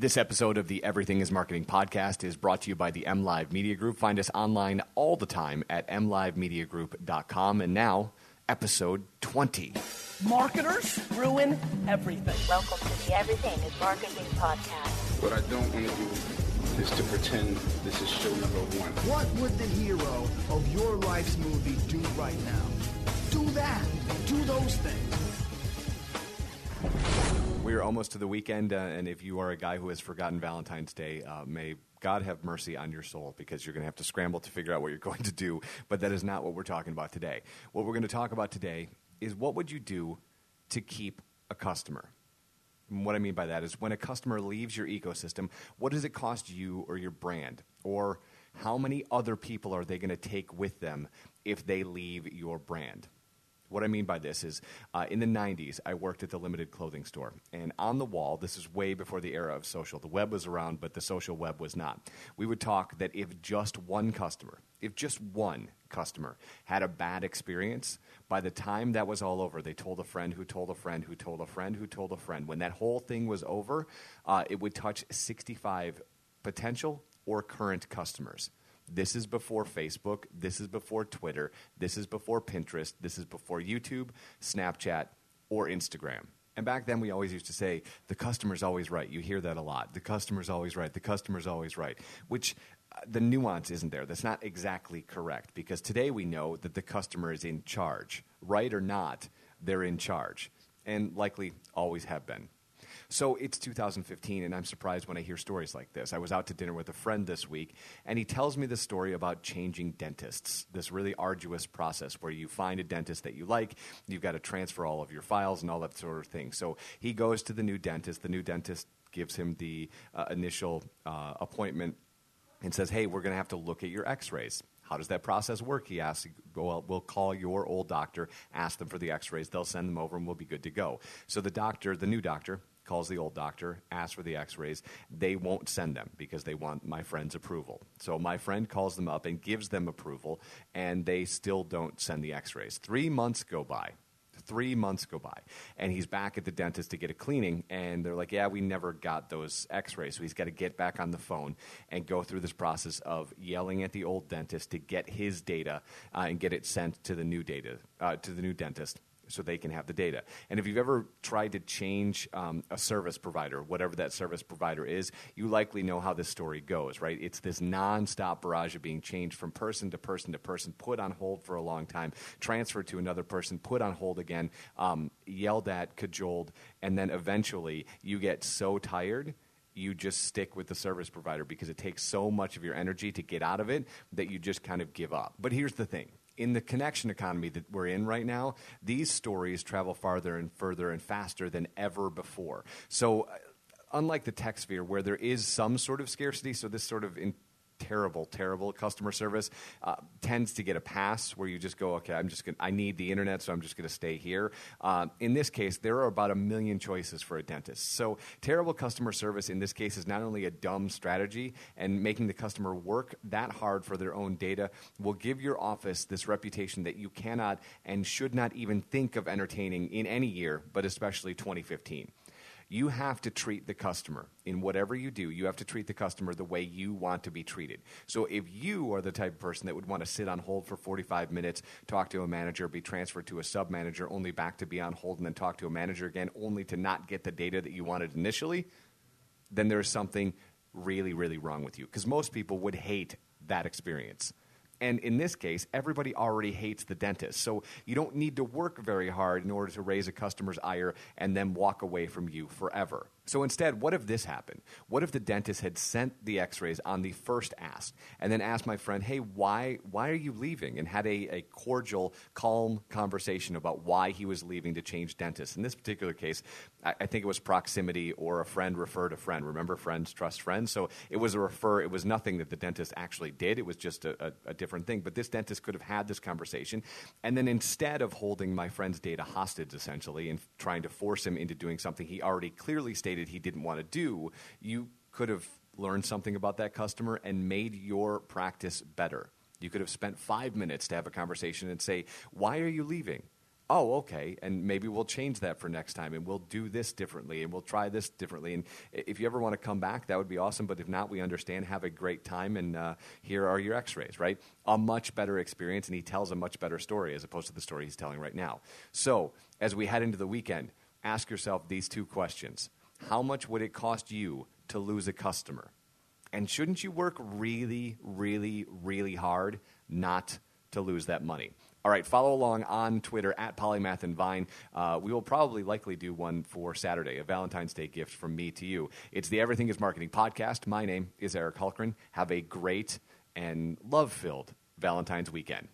This episode of the Everything is Marketing podcast is brought to you by the M Live Media Group. Find us online all the time at mlivemediagroup.com. And now, episode 20. Marketers ruin everything. Welcome to the Everything is Marketing podcast. What I don't want to do is to pretend this is show number one. What would the hero of your life's movie do right now? Do that. Do those things. We're almost to the weekend, uh, and if you are a guy who has forgotten Valentine's Day, uh, may God have mercy on your soul because you're going to have to scramble to figure out what you're going to do. But that is not what we're talking about today. What we're going to talk about today is what would you do to keep a customer? And what I mean by that is when a customer leaves your ecosystem, what does it cost you or your brand? Or how many other people are they going to take with them if they leave your brand? What I mean by this is, uh, in the 90s, I worked at the limited clothing store. And on the wall, this is way before the era of social. The web was around, but the social web was not. We would talk that if just one customer, if just one customer had a bad experience, by the time that was all over, they told a friend who told a friend who told a friend who told a friend. When that whole thing was over, uh, it would touch 65 potential or current customers. This is before Facebook. This is before Twitter. This is before Pinterest. This is before YouTube, Snapchat, or Instagram. And back then, we always used to say, the customer's always right. You hear that a lot. The customer's always right. The customer's always right. Which uh, the nuance isn't there. That's not exactly correct because today we know that the customer is in charge. Right or not, they're in charge. And likely always have been. So it's 2015, and I'm surprised when I hear stories like this. I was out to dinner with a friend this week, and he tells me the story about changing dentists. This really arduous process where you find a dentist that you like, you've got to transfer all of your files and all that sort of thing. So he goes to the new dentist. The new dentist gives him the uh, initial uh, appointment and says, Hey, we're going to have to look at your x rays. How does that process work? He asks, well, we'll call your old doctor, ask them for the x rays, they'll send them over, and we'll be good to go. So the doctor, the new doctor, calls the old doctor, asks for the x rays. They won't send them because they want my friend's approval. So my friend calls them up and gives them approval, and they still don't send the x rays. Three months go by. Three months go by, and he's back at the dentist to get a cleaning, and they're like, "Yeah, we never got those X-rays." So he's got to get back on the phone and go through this process of yelling at the old dentist to get his data uh, and get it sent to the new data uh, to the new dentist so they can have the data. And if you've ever tried to change um, a service provider, whatever that service provider is, you likely know how this story goes, right? It's this nonstop barrage of being changed from person to person to person, put on hold for a long time, transferred to another person, put on hold again, um, yelled at, cajoled, and then eventually you get so tired you just stick with the service provider because it takes so much of your energy to get out of it that you just kind of give up. But here's the thing in the connection economy that we're in right now, these stories travel farther and further and faster than ever before. So, uh, unlike the tech sphere, where there is some sort of scarcity, so this sort of in terrible, terrible customer service uh, tends to get a pass where you just go, okay, I'm just going I need the internet, so I'm just going to stay here. Uh, in this case, there are about a million choices for a dentist. So terrible customer service in this case is not only a dumb strategy, and making the customer work that hard for their own data will give your office this reputation that you cannot and should not even think of entertaining in any year, but especially 2015 you have to treat the customer. In whatever you do you have to treat the customer the way you want to be treated. So if you are the type of person that would want to sit on hold for 45 minutes talk to a manager be transferred to a sub manager only back to be on hold and then talk to a manager again only to not get the data that you wanted initially then there's something really really wrong with you. Because most people would hate that experience and in this case, everybody already hates the dentist. So you don't need to work very hard in order to raise a customer's ire and then walk away from you forever. So instead, what if this happened? What if the dentist had sent the x rays on the first ask and then asked my friend, hey, why, why are you leaving? And had a, a cordial, calm conversation about why he was leaving to change dentists. In this particular case, I, I think it was proximity or a friend referred a friend. Remember, friends trust friends? So it was a refer, it was nothing that the dentist actually did, it was just a, a, a different thing. But this dentist could have had this conversation. And then instead of holding my friend's data hostage, essentially, and trying to force him into doing something he already clearly stated he didn't want to do, you could have learned something about that customer and made your practice better. You could have spent five minutes to have a conversation and say, Why are you leaving? Oh, okay, and maybe we'll change that for next time, and we'll do this differently, and we'll try this differently. And if you ever want to come back, that would be awesome. But if not, we understand. Have a great time, and uh, here are your X-rays. Right, a much better experience, and he tells a much better story as opposed to the story he's telling right now. So as we head into the weekend, ask yourself these two questions: How much would it cost you to lose a customer? And shouldn't you work really, really, really hard not to lose that money? All right, follow along on Twitter at Polymath and Vine. Uh, we will probably likely do one for Saturday, a Valentine's Day gift from me to you. It's the Everything is Marketing podcast. My name is Eric Hulkran. Have a great and love filled Valentine's weekend.